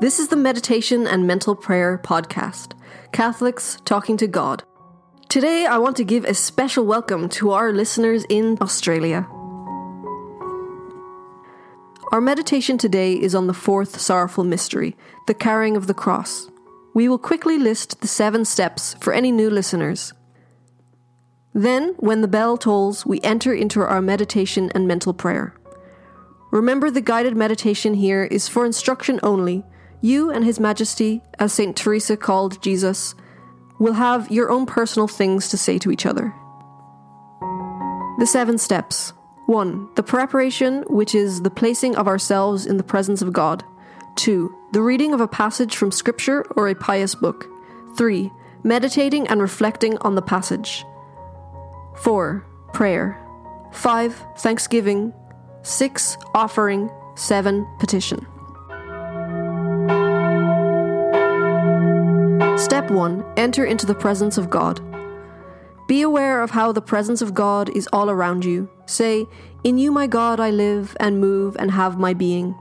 This is the Meditation and Mental Prayer podcast, Catholics talking to God. Today, I want to give a special welcome to our listeners in Australia. Our meditation today is on the fourth sorrowful mystery, the carrying of the cross. We will quickly list the seven steps for any new listeners. Then, when the bell tolls, we enter into our meditation and mental prayer. Remember, the guided meditation here is for instruction only. You and His Majesty, as St. Teresa called Jesus, will have your own personal things to say to each other. The seven steps 1. The preparation, which is the placing of ourselves in the presence of God. 2. The reading of a passage from Scripture or a pious book. 3. Meditating and reflecting on the passage. 4. Prayer. 5. Thanksgiving. 6. Offering. 7. Petition. Step 1. Enter into the presence of God. Be aware of how the presence of God is all around you. Say, In you, my God, I live and move and have my being.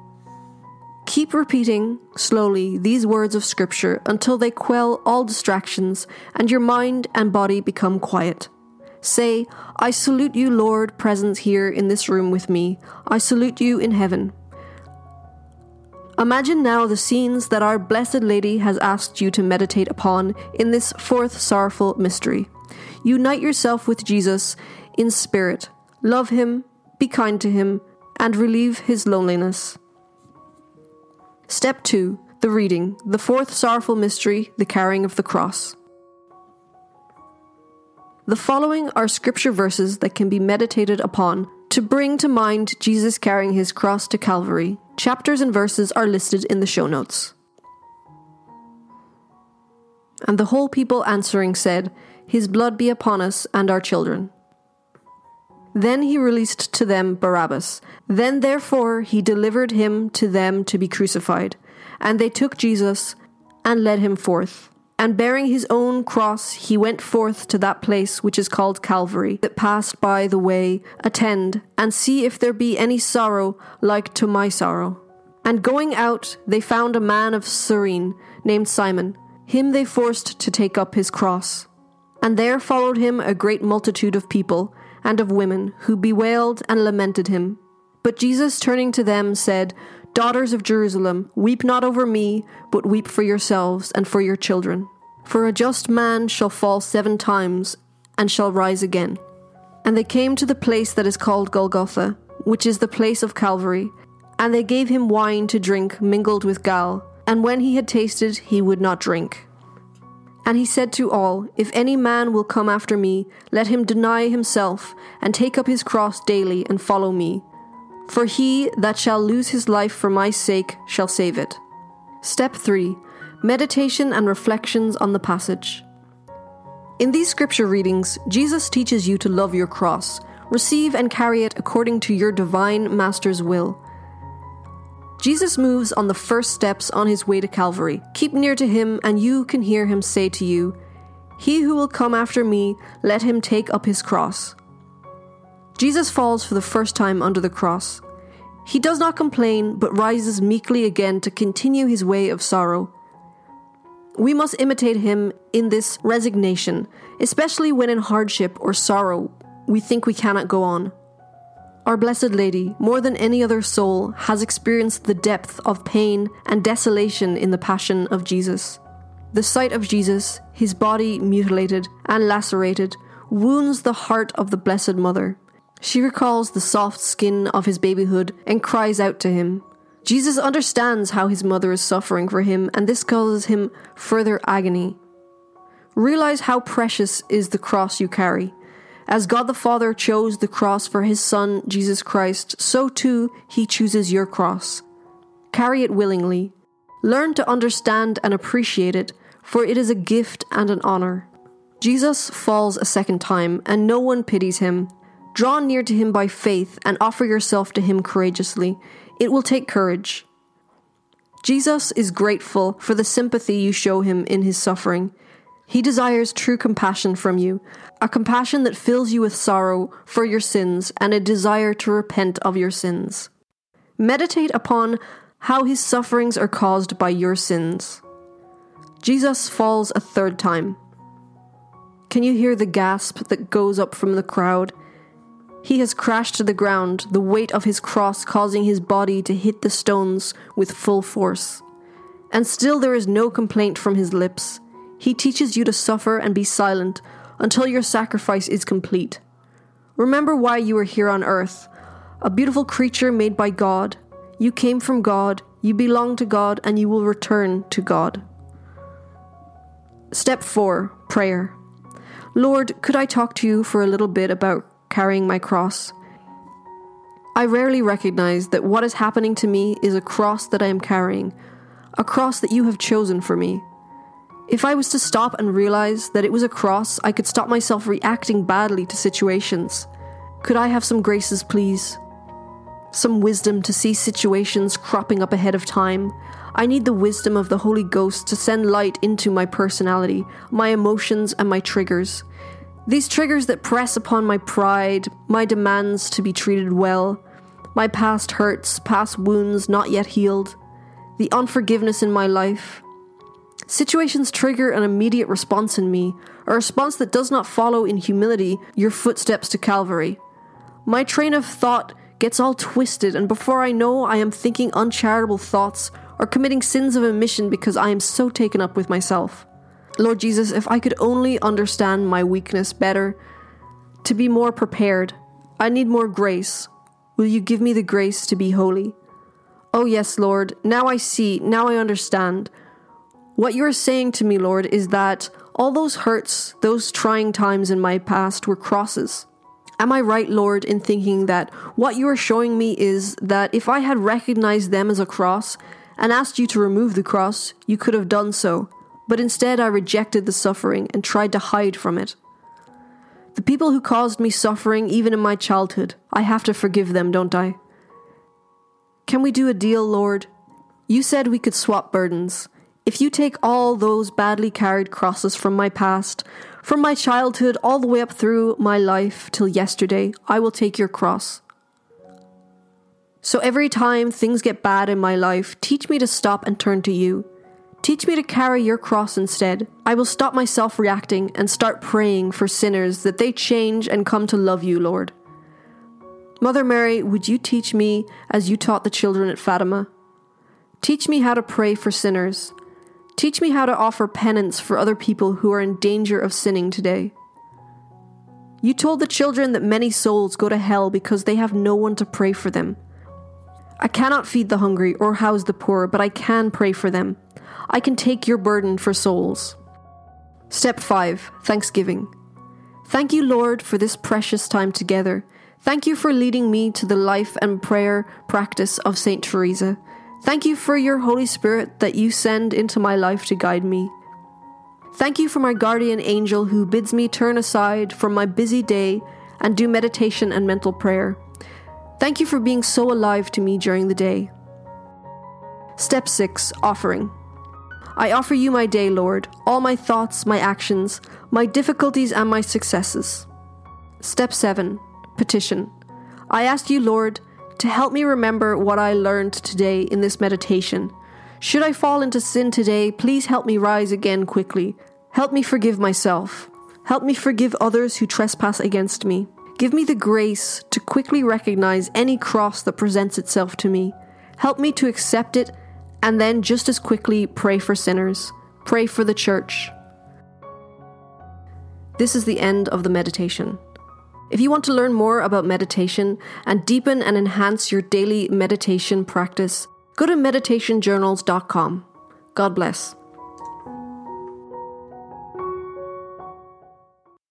Keep repeating, slowly, these words of Scripture until they quell all distractions and your mind and body become quiet. Say, I salute you, Lord, present here in this room with me. I salute you in heaven. Imagine now the scenes that our Blessed Lady has asked you to meditate upon in this fourth sorrowful mystery. Unite yourself with Jesus in spirit, love him, be kind to him, and relieve his loneliness. Step 2 The reading, the fourth sorrowful mystery, the carrying of the cross. The following are scripture verses that can be meditated upon to bring to mind Jesus carrying his cross to Calvary. Chapters and verses are listed in the show notes. And the whole people answering said, His blood be upon us and our children. Then he released to them Barabbas. Then therefore he delivered him to them to be crucified. And they took Jesus and led him forth. And bearing his own cross, he went forth to that place which is called Calvary, that passed by the way, attend, and see if there be any sorrow like to my sorrow. And going out, they found a man of Cyrene, named Simon. Him they forced to take up his cross. And there followed him a great multitude of people, and of women, who bewailed and lamented him. But Jesus, turning to them, said, Daughters of Jerusalem, weep not over me, but weep for yourselves and for your children. For a just man shall fall seven times, and shall rise again. And they came to the place that is called Golgotha, which is the place of Calvary, and they gave him wine to drink mingled with gall, and when he had tasted, he would not drink. And he said to all, If any man will come after me, let him deny himself, and take up his cross daily, and follow me. For he that shall lose his life for my sake shall save it. Step 3 Meditation and reflections on the passage. In these scripture readings, Jesus teaches you to love your cross, receive and carry it according to your divine Master's will. Jesus moves on the first steps on his way to Calvary. Keep near to him, and you can hear him say to you, He who will come after me, let him take up his cross. Jesus falls for the first time under the cross. He does not complain, but rises meekly again to continue his way of sorrow. We must imitate him in this resignation, especially when in hardship or sorrow we think we cannot go on. Our Blessed Lady, more than any other soul, has experienced the depth of pain and desolation in the Passion of Jesus. The sight of Jesus, his body mutilated and lacerated, wounds the heart of the Blessed Mother. She recalls the soft skin of his babyhood and cries out to him. Jesus understands how his mother is suffering for him, and this causes him further agony. Realize how precious is the cross you carry. As God the Father chose the cross for his Son, Jesus Christ, so too he chooses your cross. Carry it willingly. Learn to understand and appreciate it, for it is a gift and an honor. Jesus falls a second time, and no one pities him. Draw near to him by faith and offer yourself to him courageously. It will take courage. Jesus is grateful for the sympathy you show him in his suffering. He desires true compassion from you, a compassion that fills you with sorrow for your sins and a desire to repent of your sins. Meditate upon how his sufferings are caused by your sins. Jesus falls a third time. Can you hear the gasp that goes up from the crowd? He has crashed to the ground, the weight of his cross causing his body to hit the stones with full force. And still there is no complaint from his lips. He teaches you to suffer and be silent until your sacrifice is complete. Remember why you are here on earth a beautiful creature made by God. You came from God, you belong to God, and you will return to God. Step 4 Prayer. Lord, could I talk to you for a little bit about carrying my cross? I rarely recognize that what is happening to me is a cross that I am carrying, a cross that you have chosen for me. If I was to stop and realize that it was a cross, I could stop myself reacting badly to situations. Could I have some graces, please? Some wisdom to see situations cropping up ahead of time. I need the wisdom of the Holy Ghost to send light into my personality, my emotions, and my triggers. These triggers that press upon my pride, my demands to be treated well, my past hurts, past wounds not yet healed, the unforgiveness in my life, Situations trigger an immediate response in me, a response that does not follow in humility your footsteps to Calvary. My train of thought gets all twisted, and before I know, I am thinking uncharitable thoughts or committing sins of omission because I am so taken up with myself. Lord Jesus, if I could only understand my weakness better, to be more prepared, I need more grace. Will you give me the grace to be holy? Oh, yes, Lord, now I see, now I understand. What you are saying to me, Lord, is that all those hurts, those trying times in my past were crosses. Am I right, Lord, in thinking that what you are showing me is that if I had recognized them as a cross and asked you to remove the cross, you could have done so, but instead I rejected the suffering and tried to hide from it? The people who caused me suffering, even in my childhood, I have to forgive them, don't I? Can we do a deal, Lord? You said we could swap burdens. If you take all those badly carried crosses from my past, from my childhood all the way up through my life till yesterday, I will take your cross. So every time things get bad in my life, teach me to stop and turn to you. Teach me to carry your cross instead. I will stop myself reacting and start praying for sinners that they change and come to love you, Lord. Mother Mary, would you teach me as you taught the children at Fatima? Teach me how to pray for sinners. Teach me how to offer penance for other people who are in danger of sinning today. You told the children that many souls go to hell because they have no one to pray for them. I cannot feed the hungry or house the poor, but I can pray for them. I can take your burden for souls. Step 5 Thanksgiving. Thank you, Lord, for this precious time together. Thank you for leading me to the life and prayer practice of St. Teresa. Thank you for your Holy Spirit that you send into my life to guide me. Thank you for my guardian angel who bids me turn aside from my busy day and do meditation and mental prayer. Thank you for being so alive to me during the day. Step 6 Offering. I offer you my day, Lord, all my thoughts, my actions, my difficulties, and my successes. Step 7 Petition. I ask you, Lord, to help me remember what I learned today in this meditation. Should I fall into sin today, please help me rise again quickly. Help me forgive myself. Help me forgive others who trespass against me. Give me the grace to quickly recognize any cross that presents itself to me. Help me to accept it and then just as quickly pray for sinners. Pray for the church. This is the end of the meditation. If you want to learn more about meditation and deepen and enhance your daily meditation practice, go to meditationjournals.com. God bless.